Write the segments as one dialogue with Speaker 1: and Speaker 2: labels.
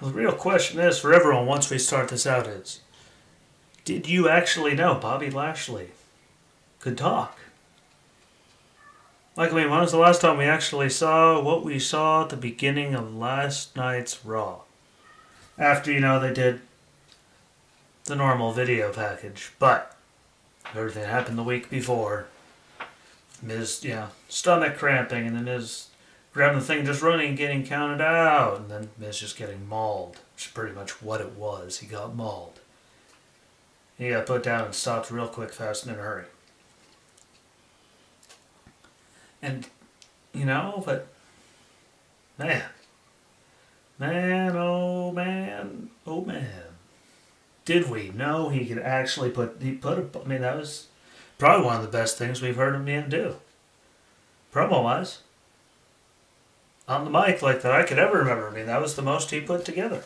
Speaker 1: The real question is for everyone once we start this out is Did you actually know Bobby Lashley could talk? Like, I mean, when was the last time we actually saw what we saw at the beginning of last night's Raw? After, you know, they did the normal video package, but everything happened the week before. Miz, yeah, stomach cramping, and then Miz grabbing the thing, just running, getting counted out, and then Miz just getting mauled, which is pretty much what it was. He got mauled. He got put down and stopped real quick, fast, and in a hurry. And, you know, but, man, man, oh man, oh man. Did we know he could actually put, he put a, I mean, that was probably one of the best things we've heard him do. Promo wise. On the mic, like that I could ever remember. I mean, that was the most he put together.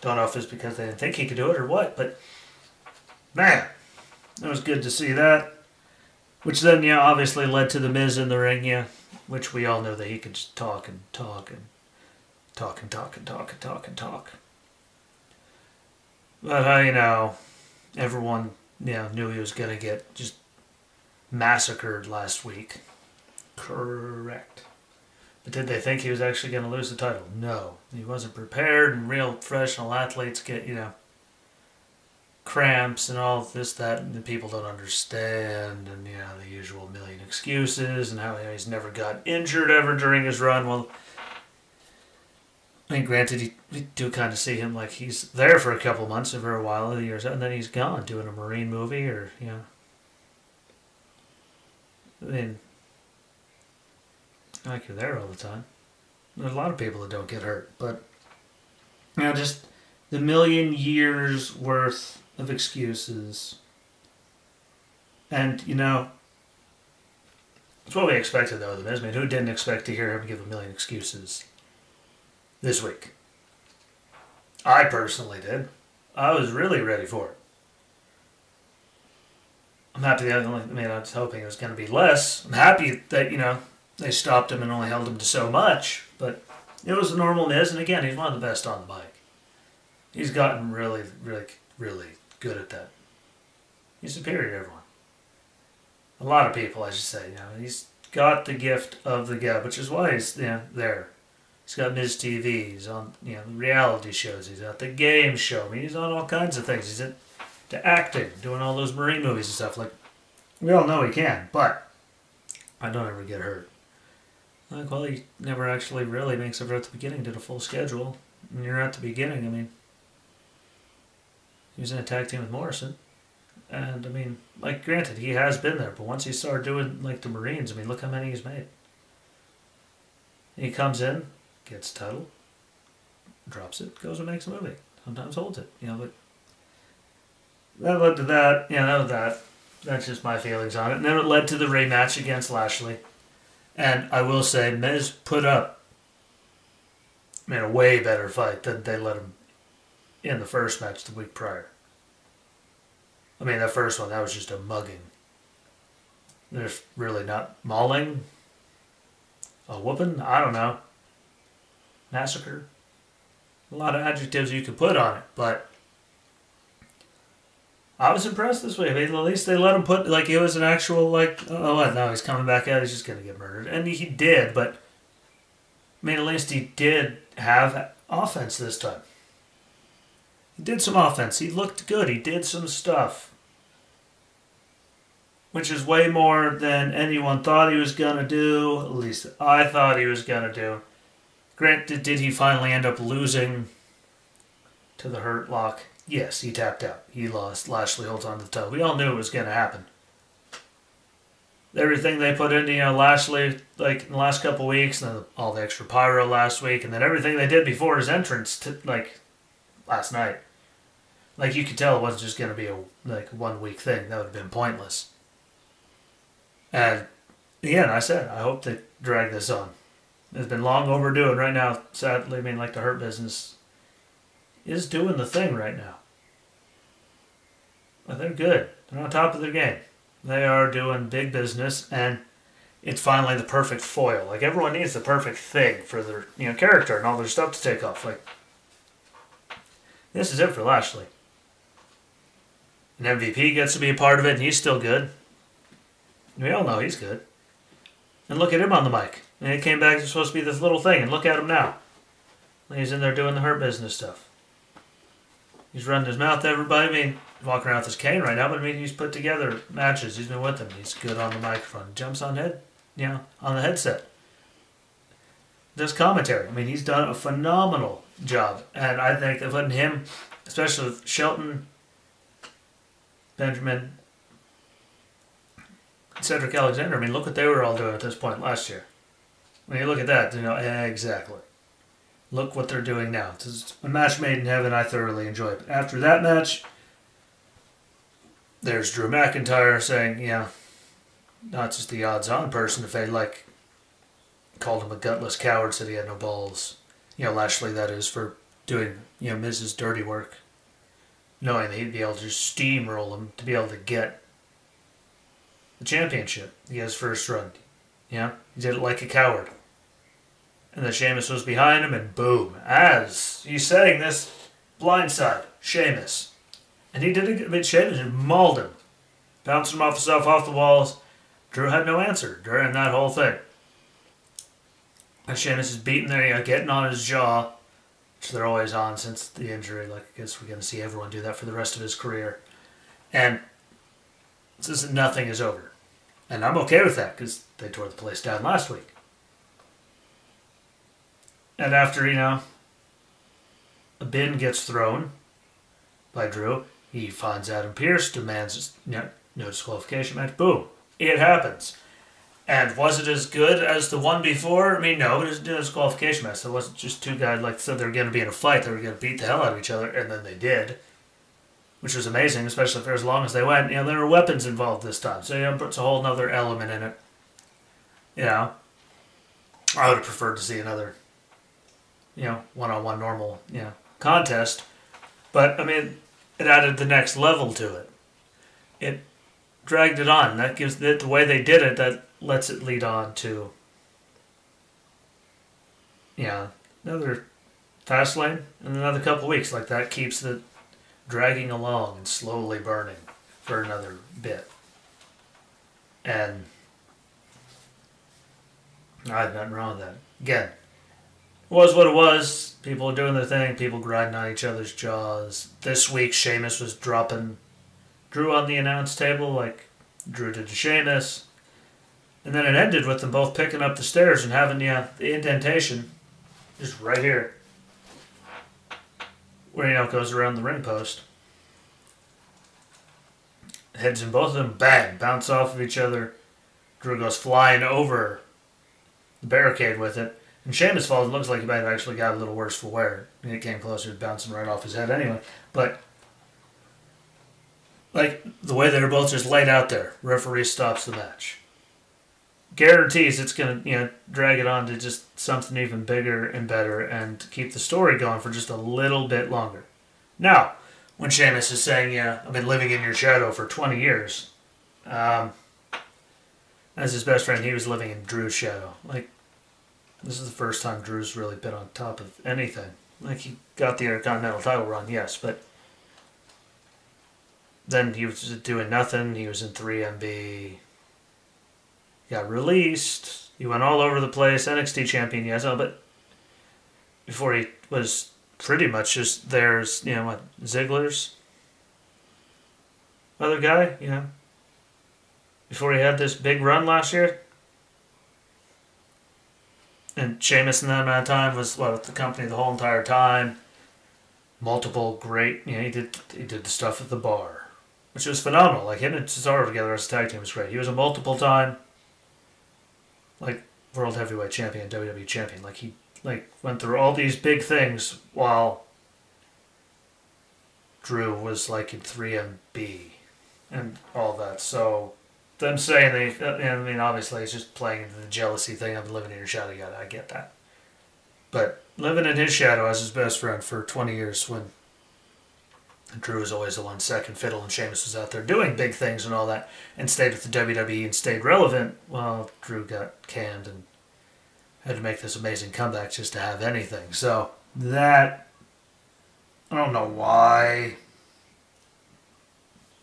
Speaker 1: Don't know if it's because they didn't think he could do it or what, but man, it was good to see that. Which then, yeah, obviously led to the Miz in the ring, yeah, which we all know that he could just talk and talk and talk and talk and talk and talk and talk. But uh, you know, everyone, yeah, knew he was gonna get just massacred last week. Correct. Did they think he was actually going to lose the title? No. He wasn't prepared, and real professional athletes get, you know, cramps and all this, that, and the people don't understand, and, you know, the usual million excuses, and how you know, he's never got injured ever during his run. Well, I mean, granted, you, do kind of see him like he's there for a couple months or for a while, a years, and then he's gone doing a Marine movie or, you know. I mean, like you're there all the time. There's a lot of people that don't get hurt, but you know, just the million years worth of excuses. And you know, it's what we expected though. The Miz. Who didn't expect to hear him give a million excuses this week? I personally did. I was really ready for it. I'm happy that only. I mean, I was hoping it was going to be less. I'm happy that you know they stopped him and only held him to so much, but it was a normal Miz, and again, he's one of the best on the bike. He's gotten really, really, really good at that. He's superior to everyone. A lot of people, I should say. You know, he's got the gift of the gab, which is why he's you know, there. He's got Miz TV. He's on you know reality shows. He's at the game show. I mean, he's on all kinds of things. He's at to acting, doing all those marine movies and stuff. Like we all know he can, but I don't ever get hurt. Like, well, he never actually really makes it at the beginning. Did a full schedule, and you're at the beginning. I mean, he was in a tag team with Morrison, and I mean, like, granted, he has been there, but once he started doing like the Marines, I mean, look how many he's made. He comes in, gets title, drops it, goes and makes a movie. Sometimes holds it, you know, but that led to that. That was that. That's just my feelings on it. And then it led to the rematch against Lashley. And I will say, Miz put up I mean, a way better fight than they let him in the first match the week prior. I mean, that first one, that was just a mugging. There's really not mauling, a whooping, I don't know, massacre. A lot of adjectives you could put on it, but I was impressed this way. At least they let him put like it was an actual like oh what he's coming back out he's just gonna get murdered and he did but I mean at least he did have offense this time. He did some offense. He looked good. He did some stuff, which is way more than anyone thought he was gonna do. At least I thought he was gonna do. Granted, did he finally end up losing to the Hurt Lock? Yes, he tapped out. He lost. Lashley holds on to the title. We all knew it was going to happen. Everything they put into, you know, Lashley, like in the last couple weeks, and all the extra pyro last week, and then everything they did before his entrance, to, like last night. Like you could tell it wasn't just going to be a like one week thing. That would have been pointless. And again, I said I hope they drag this on. It's been long overdue, and right now, sadly, I mean, like the hurt business is doing the thing right now. They're good. They're on top of their game. They are doing big business, and it's finally the perfect foil. Like everyone needs the perfect thing for their you know character and all their stuff to take off. Like This is it for Lashley. And MVP gets to be a part of it, and he's still good. We all know he's good. And look at him on the mic. And he came back, he's supposed to be this little thing, and look at him now. He's in there doing the hurt business stuff. He's running his mouth to everybody. I mean, walking around with his cane right now, but I mean, he's put together matches. He's been with them. He's good on the microphone. Jumps on head, you know, on the headset. Does commentary. I mean, he's done a phenomenal job. And I think that putting him, especially with Shelton, Benjamin, Cedric Alexander, I mean, look what they were all doing at this point last year. When you look at that, you know, exactly. Look what they're doing now. It's a match made in heaven I thoroughly enjoyed. But after that match, there's Drew McIntyre saying, yeah, not just the odds on person if they like called him a gutless coward, said he had no balls. You know, Lashley, that is, for doing, you know, Miz's Dirty Work. Knowing that he'd be able to steamroll him to be able to get the championship. He has first run. Yeah, he did it like a coward. And then Sheamus was behind him, and boom, as he's saying this, blindside, Sheamus. And he did it, I mean, Sheamus mauled him, bounced him off himself off the walls. Drew had no answer during that whole thing. And Sheamus is beating there, you know, getting on his jaw, which they're always on since the injury. Like, I guess we're going to see everyone do that for the rest of his career. And is, nothing is over. And I'm okay with that because they tore the place down last week. And after, you know, a bin gets thrown by Drew, he finds Adam Pearce, demands you know, no disqualification match. Boom. It happens. And was it as good as the one before? I mean, no, it was a disqualification match. It wasn't just two guys like said they were going to be in a fight. They were going to beat the hell out of each other, and then they did, which was amazing, especially for as long as they went. You know, there were weapons involved this time, so you know, puts a whole other element in it. You know, I would have preferred to see another you know, one on one normal, you know, contest. But I mean, it added the next level to it. It dragged it on. That gives it the way they did it. That lets it lead on to, yeah, another Fastlane and another couple weeks. Like that keeps it dragging along and slowly burning for another bit. And I have nothing wrong with that. Again, was what it was. People are doing their thing. People grinding on each other's jaws. This week, Sheamus was dropping Drew on the announce table like Drew did to Sheamus. And then it ended with them both picking up the stairs and having yeah, uh, the indentation just right here. Where, you know, it goes around the ring post. Heads in both of them, bang, bounce off of each other. Drew goes flying over the barricade with it. And falls, it looks like he might have actually got a little worse for wear. And it came closer, bouncing right off his head anyway. But, like, the way they were both just laid out there, referee stops the match. Guarantees it's going to, you know, drag it on to just something even bigger and better and keep the story going for just a little bit longer. Now, when Sheamus is saying, yeah, I've been living in your shadow for 20 years, um, as his best friend, he was living in Drew's shadow. Like, this is the first time Drew's really been on top of anything. Like he got the Intercontinental title run, yes, but then he was doing nothing. He was in 3MB. Got released. He went all over the place. NXT champion, yes, oh, but before he was pretty much just there's you know what Ziggler's other guy, you know. Before he had this big run last year, and Sheamus in that amount of time was what with the company the whole entire time. Multiple great, you know, he did he did the stuff at the bar, which was phenomenal. Like him and Cesaro together as a tag team was great. He was a multiple time, like world heavyweight champion, WWE champion. Like he like went through all these big things while Drew was like in 3MB and all that. So them saying they, I mean, obviously it's just playing into the jealousy thing. Been living in your shadow. Yeah, I get that. But living in his shadow as his best friend for 20 years when Drew was always the one second fiddle and Sheamus was out there doing big things and all that and stayed with the WWE and stayed relevant, well, Drew got canned and had to make this amazing comeback just to have anything. So that I don't know why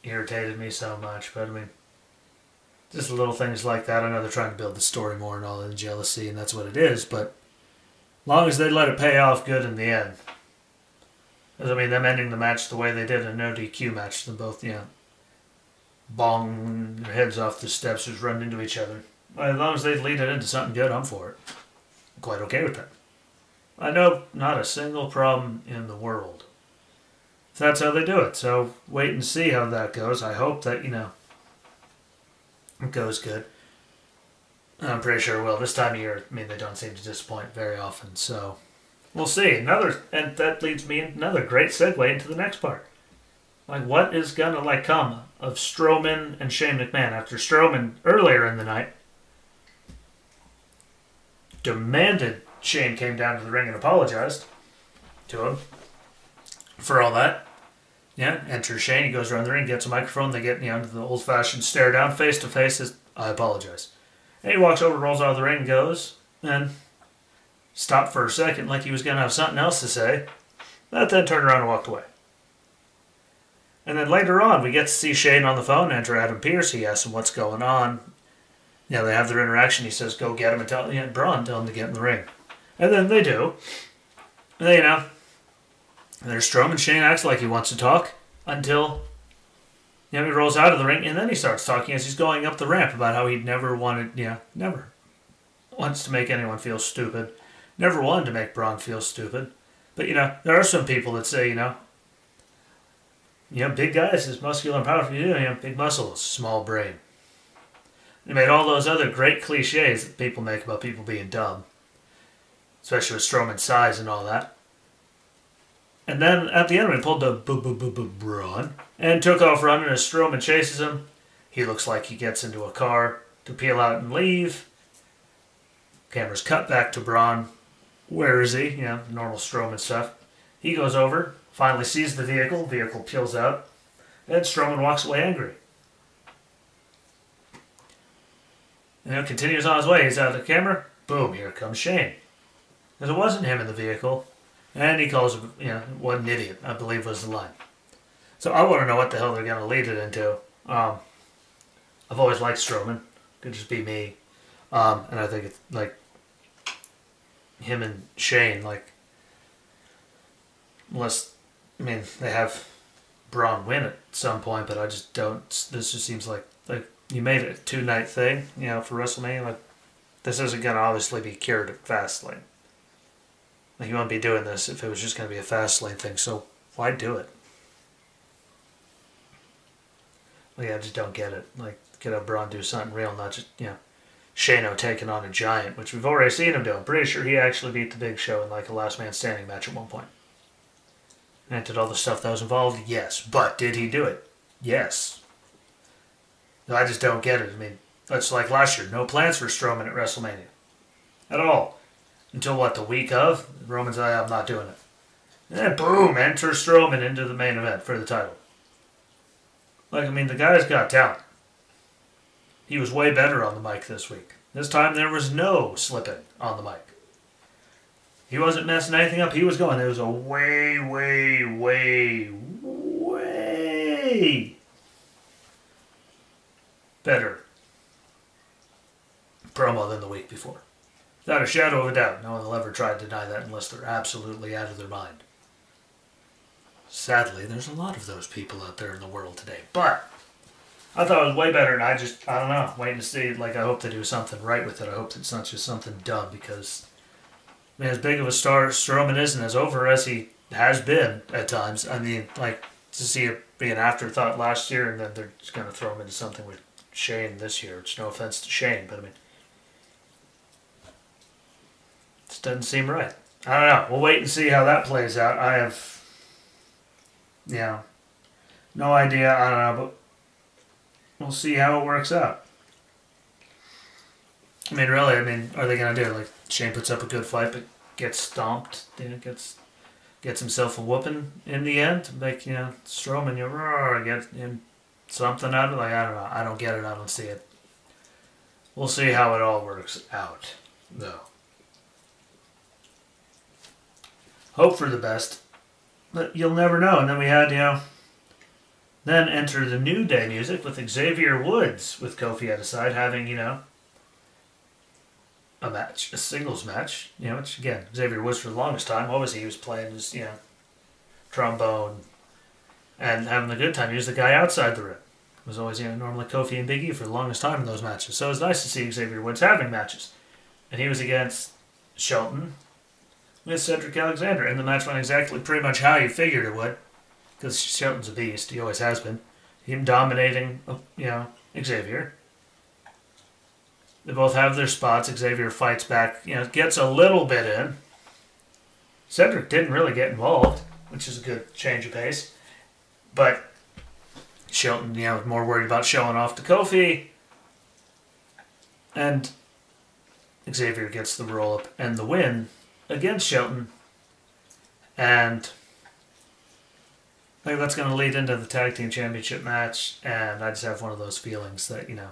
Speaker 1: irritated me so much, but I mean, just little things like that. I know they're trying to build the story more and all the jealousy, and that's what it is, but long as they let it pay off good in the end. I mean, them ending the match the way they did in a no DQ match, them both, you know, bong their heads off the steps, just run into each other. As long as they lead it into something good, I'm for it. I'm quite okay with that. I know not a single problem in the world. That's how they do it. So wait and see how that goes. I hope that, you know, goes good. I'm pretty sure it will. This time of year, I mean, they don't seem to disappoint very often. So we'll see. Another, and that leads me another great segue into the next part. Like, what is gonna like come of Strowman and Shane McMahon after Strowman earlier in the night demanded Shane came down to the ring and apologized to him for all that. Yeah, enters Shane. He goes around the ring, gets a microphone. They get you know the old fashioned stare down, face to face. Says, "I apologize." And he walks over, rolls out of the ring, goes, and stopped for a second, like he was going to have something else to say. But then turned around and walked away. And then later on, we get to see Shane on the phone. Enter Adam Pearce. He asks him what's going on. Yeah, they have their interaction. He says, "Go get him and tell yeah, Braun tell him to get in the ring." And then they do. And they, you know, and there's Strowman. Shane acts like he wants to talk until you know, he rolls out of the ring, and then he starts talking as he's going up the ramp about how he'd never wanted, yeah, never wants to make anyone feel stupid, never wanted to make Braun feel stupid. But you know, there are some people that say, you know, you know, big guys is muscular and powerful. You know, big muscles, small brain. They made all those other great cliches that people make about people being dumb, especially with Strowman's size and all that. And then at the end, we pulled the b b b b Braun and took off running as Strowman chases him. He looks like he gets into a car to peel out and leave. Camera's cut back to Braun. Where is he? You know, normal Strowman stuff. He goes over, finally sees the vehicle. Vehicle peels out, and Strowman walks away angry. You know, continues on his way. He's out of the camera. Boom! Here comes Shane. Because it wasn't him in the vehicle. And he calls him, you know, what an idiot, I believe was the line. So I want to know what the hell they're going to lead it into. Um, I've always liked Strowman. Could just be me. Um, and I think it's like him and Shane, like, unless, I mean, they have Braun win at some point, but I just don't. This just seems like, like you made it a two night thing, you know, for WrestleMania. Like, this isn't going to obviously be cured at Fastlane. Like you wouldn't be doing this if it was just going to be a Fastlane thing. So why do it? Like I just don't get it. Like get up Braun do something real, not just you know Shano taking on a giant, which we've already seen him do. I'm pretty sure he actually beat the Big Show in like a last man standing match at one point. And did all the stuff that was involved? Yes. But did he do it? Yes. I just don't get it. I mean, that's like last year. No plans for Strowman at WrestleMania. At all until what the week of Roman's I I'm not doing it. And then boom, enter Strowman into the main event for the title. Like I mean, the guy's got talent. He was way better on the mic this week. This time there was no slipping on the mic. He wasn't messing anything up. He was going. There was a way, way, way, way better promo than the week before. Without a shadow of a doubt, no one will ever try to deny that unless they're absolutely out of their mind. Sadly, there's a lot of those people out there in the world today. But I thought it was way better, and I just, I don't know, waiting to see. Like, I hope they do something right with it. I hope it's not just something dumb because, I mean, as big of a star Strowman is and as over as he has been at times, I mean, like, to see it be an afterthought last year and then they're just going to throw him into something with Shane this year. It's no offense to Shane, but I mean, Just doesn't seem right. I don't know. We'll wait and see how that plays out. I have, yeah, no idea. I don't know, but we'll see how it works out. I mean, really, I mean, are they gonna do it? Like Shane puts up a good fight, but gets stomped. You know, gets gets himself a whooping in the end. Make you know Strowman, you get him something out of it. Like I don't know. I don't get it. I don't see it. We'll see how it all works out, though. Hope for the best. but you'll never know. And then we had, you know, then enter the New Day music with Xavier Woods with Kofi at his side having, you know, a match, a singles match. You know, which again, Xavier Woods for the longest time, he? He was playing his, you know, trombone and having a good time. He was the guy outside the ring. It was always, you know, normally Kofi and Big E for the longest time in those matches. So it was nice to see Xavier Woods having matches. And he was against Shelton with Cedric Alexander. And the match went exactly pretty much how you figured it would. Because Shelton's a beast. He always has been. Him dominating, oh, you know, Xavier. They both have their spots. Xavier fights back, you know, gets a little bit in. Cedric didn't really get involved, which is a good change of pace. But Shelton, you know, more worried about showing off to Kofi. And Xavier gets the roll up and the win against Shelton. And I think that's going to lead into the tag team championship match. And I just have one of those feelings that, you know,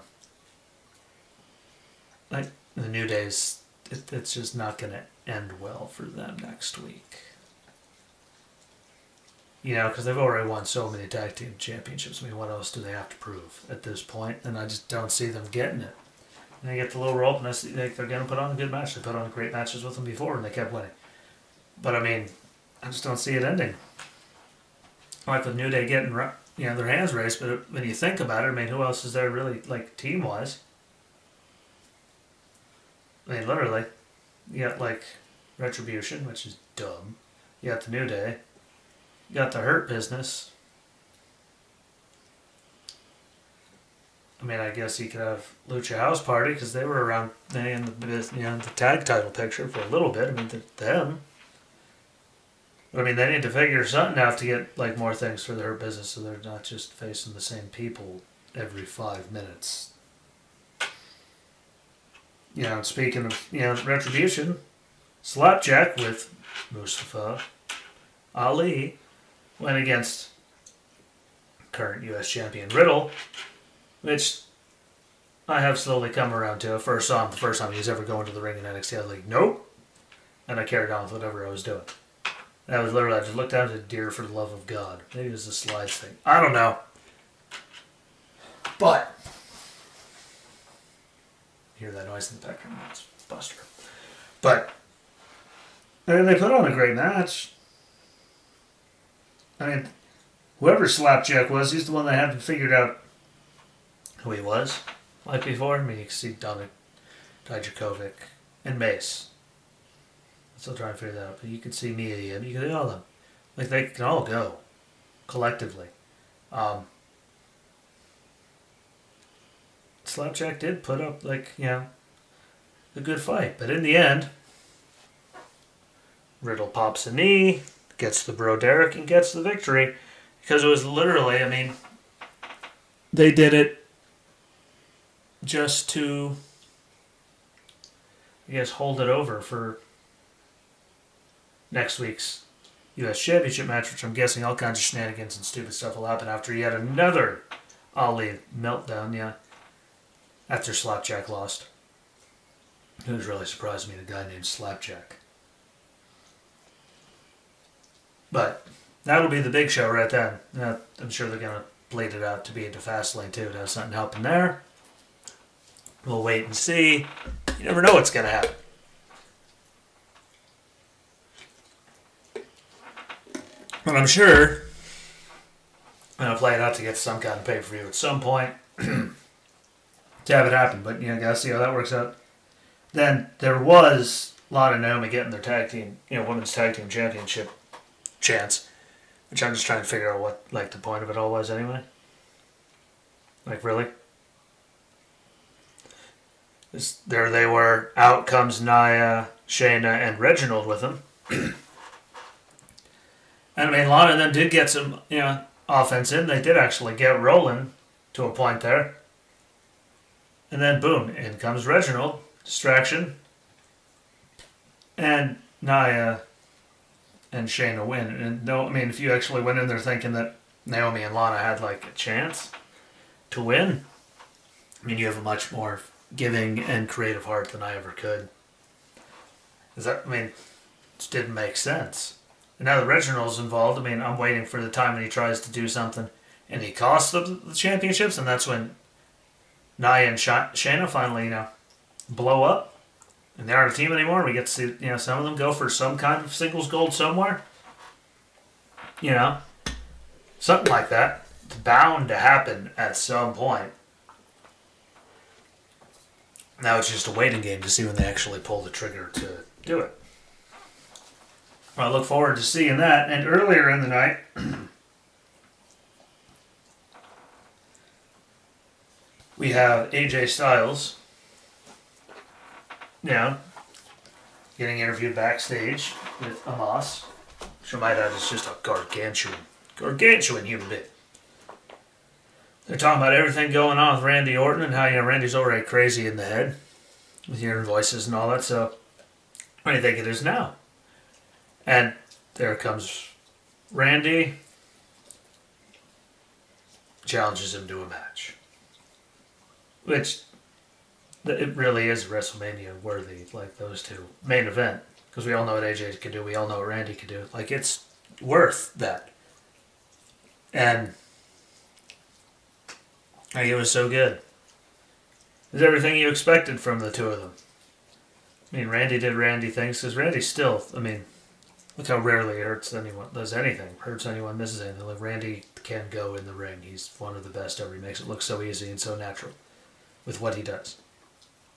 Speaker 1: like the New Days, it, it's just not going to end well for them next week. You know, because they've already won so many tag team championships. I mean, what else do they have to prove at this point? And I just don't see them getting it. And they get the little rope, and see they're going to put on a good match. They put on great matches with them before, and they kept winning. But I mean, I just don't see it ending. Like with New Day getting you know their hands raised, but when you think about it, I mean, who else is there really like team wise? I mean, literally, you got like Retribution, which is dumb. You got the New Day. You got the Hurt Business. I mean, I guess you could have Lucha House Party because they were around in the you know the tag title picture for a little bit. I mean, them. But I mean, they need to figure something out to get like more things for their business, so they're not just facing the same people every five minutes. You know, speaking of you know retribution, Slapjack with Mustafa Ali went against current U.S. champion Riddle, which I have slowly come around to. First saw him the first time he was ever going to the ring in NXT. I was like, nope. And I carried on with whatever I was doing. And I was literally, I just looked down at deer for the love of God. Maybe it was a slides thing. I don't know. But, hear that noise in the background? It's Buster. But, and they put on a great match. I mean, whoever Slapjack was, he's the one that hadn't figured out who he was like before. I mean, you can see Dominik Dijakovic and Mace. I'm still trying to figure that out, but you can see Mia and you can see all of them. Like, they can all go collectively. Um, Slapjack did put up, like, you know, a good fight, but in the end, Riddle pops a knee, gets the bro Derek and gets the victory because it was literally, I mean, they did it just to, I guess, hold it over for next week's U.S. Championship match, which I'm guessing all kinds of shenanigans and stupid stuff will happen after yet another Ali meltdown, yeah, after Slapjack lost. It was really surprised me, the guy named Slapjack. But that'll be the big show right then. I'm sure they're to bleed it out to be into Fastlane too to have something happen there. We'll wait and see. You never know what's going to happen. But I'm sure I'm going to play it out to get some kind of pay for you at some point to have it happen. But, you know, got to see how that works out. Then there was Lana and Naomi getting their tag team, you know, women's tag team championship chance. Which I'm just trying to figure out what like the point of it all was anyway. Like really? There they were. Out comes Nia, Shayna, and Reginald with them. and I mean, Lana and them did get some, you know, offense in. They did actually get rolling to a point there. And then boom, in comes Reginald. Distraction. And Nia and Shayna win. And no, I mean, if you actually went in there thinking that Naomi and Lana had like a chance to win, I mean, you have a much more giving and creative heart than I ever could. Is that? I mean, it didn't make sense. And now that Reginald's involved, I mean, I'm waiting for the time when he tries to do something and he costs the championships, and that's when Nia and Shayna finally, you know, blow up. And they aren't a team anymore. We get to see, you know, some of them go for some kind of singles gold somewhere. You know, something like that. It's bound to happen at some point. Now it's just a waiting game to see when they actually pull the trigger to do it. I look forward to seeing that. And earlier in the night, we have AJ Styles. Yeah, getting interviewed backstage with Omos. Which I might add is just a gargantuan, gargantuan human being. They're talking about everything going on with Randy Orton and how you know Randy's already crazy in the head with hearing voices and all that. So, what do you think it is now? And there comes Randy, challenges him to a match, which it really is WrestleMania worthy. Like those two main event because we all know what AJ can do. We all know what Randy can do. Like it's worth that, and like it was so good. It's everything you expected from the two of them. I mean, Randy did Randy things because Randy still. I mean, look how rarely it hurts anyone. Does anything hurts anyone? Misses anything. Like Randy can go in the ring. He's one of the best ever. He makes it look so easy and so natural with what he does.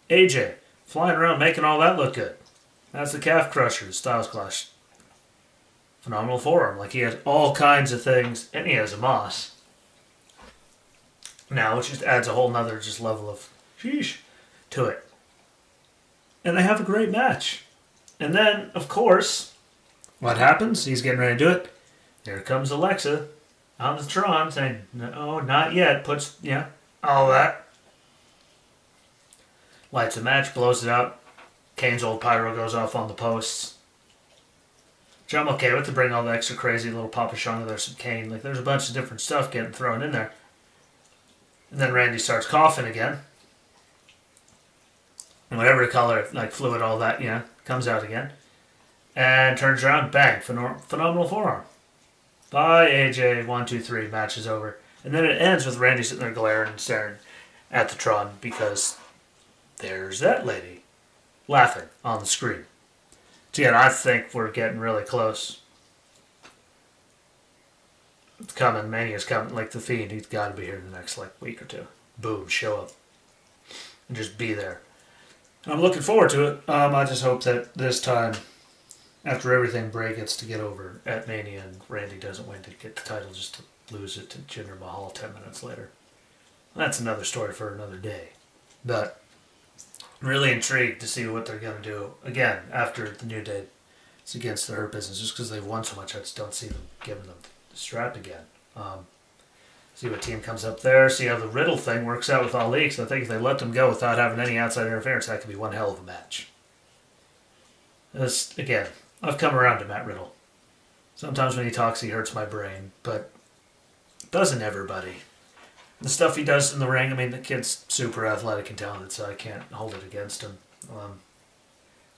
Speaker 1: AJ flying around making all that look good. That's the calf crusher, Styles Clash. Phenomenal forearm. Like he has all kinds of things, and he has Omos now, which just adds a whole nother just level of sheesh to it. And they have a great match. And then, of course, what happens? He's getting ready to do it. Here comes Alexa on the Tron saying, No, not yet. Puts, yeah, all that. Lights a match, blows it out. Kane's old pyro goes off on the posts. Which I'm okay with to bring all the extra crazy little Papa Shango. There's some Kane. Like, there's a bunch of different stuff getting thrown in there. And then Randy starts coughing again. And whatever color, like fluid, all that, you know, comes out again. And turns around, bang, phenomenal forearm. Bye, AJ, one, two, three, match is over. And then it ends with Randy sitting there glaring and staring at the Tron because there's that lady laughing on the screen. So, again, I think we're getting really close it's coming. Mania's coming. Like the Fiend, he's got to be here in the next like week or two. Boom, show up, and just be there. And I'm looking forward to it. Um, I just hope that this time, after everything Bray gets to get over at Mania and Randy doesn't win to get the title, just to lose it to Jinder Mahal ten minutes later. That's another story for another day. But really intrigued to see what they're going to do again after the New Day. It's against the Hurt Business just because they've won so much. I just don't see them giving them strap again. Um, see what team comes up there. See how the Riddle thing works out with Ali. Because I think if they let them go without having any outside interference, that could be one hell of a match. This again, I've come around to Matt Riddle. Sometimes when he talks, he hurts my brain, but doesn't everybody? The stuff he does in the ring, I mean, the kid's super athletic and talented, so I can't hold it against him. Um,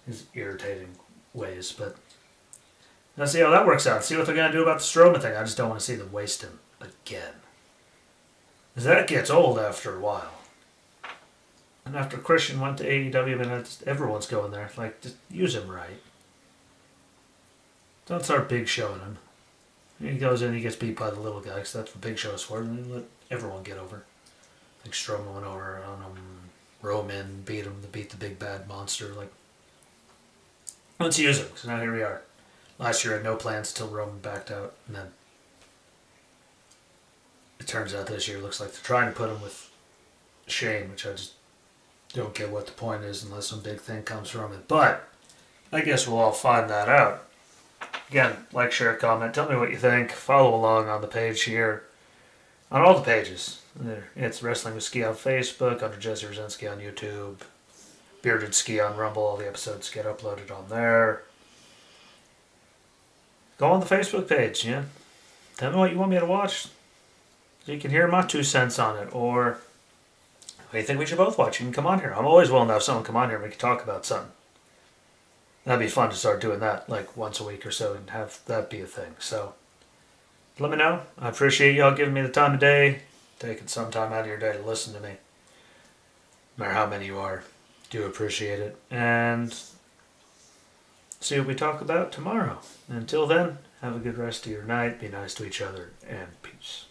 Speaker 1: his irritating ways, but Let's see how that works out. See what they're going to do about the Strowman thing. I just don't want to see them waste him again. Because that gets old after a while. And after Christian went to AEW, just, everyone's going there. Like, just use him right. Don't start Big showing him. He goes in, he gets beat by the little guy, because that's what Big Show is for. And let everyone get over. I think Strowman went over on him. Roman beat him to beat the big bad monster. Like, let's use him, because now here we are. Last year I had no plans until Roman backed out, and then it turns out this year looks like they're trying to put him with Shane, which I just don't get what the point is unless some big thing comes from it. But I guess we'll all find that out. Again, like, share, comment. Tell me what you think. Follow along on the page here. On all the pages. It's Wrestling with Ski on Facebook, under Jesse Rucinski on YouTube, Bearded Ski on Rumble. All the episodes get uploaded on there go on the Facebook page, yeah. Tell me what you want me to watch. You can hear my two cents on it. Or you think we should both watch? You can come on here. I'm always willing to have someone come on here and we can talk about something. That'd be fun to start doing that like once a week or so and have that be a thing. So let me know. I appreciate y'all giving me the time of day, taking some time out of your day to listen to me. No matter how many you are, do appreciate it. And see what we talk about tomorrow. Until then, have a good rest of your night. Be nice to each other and peace.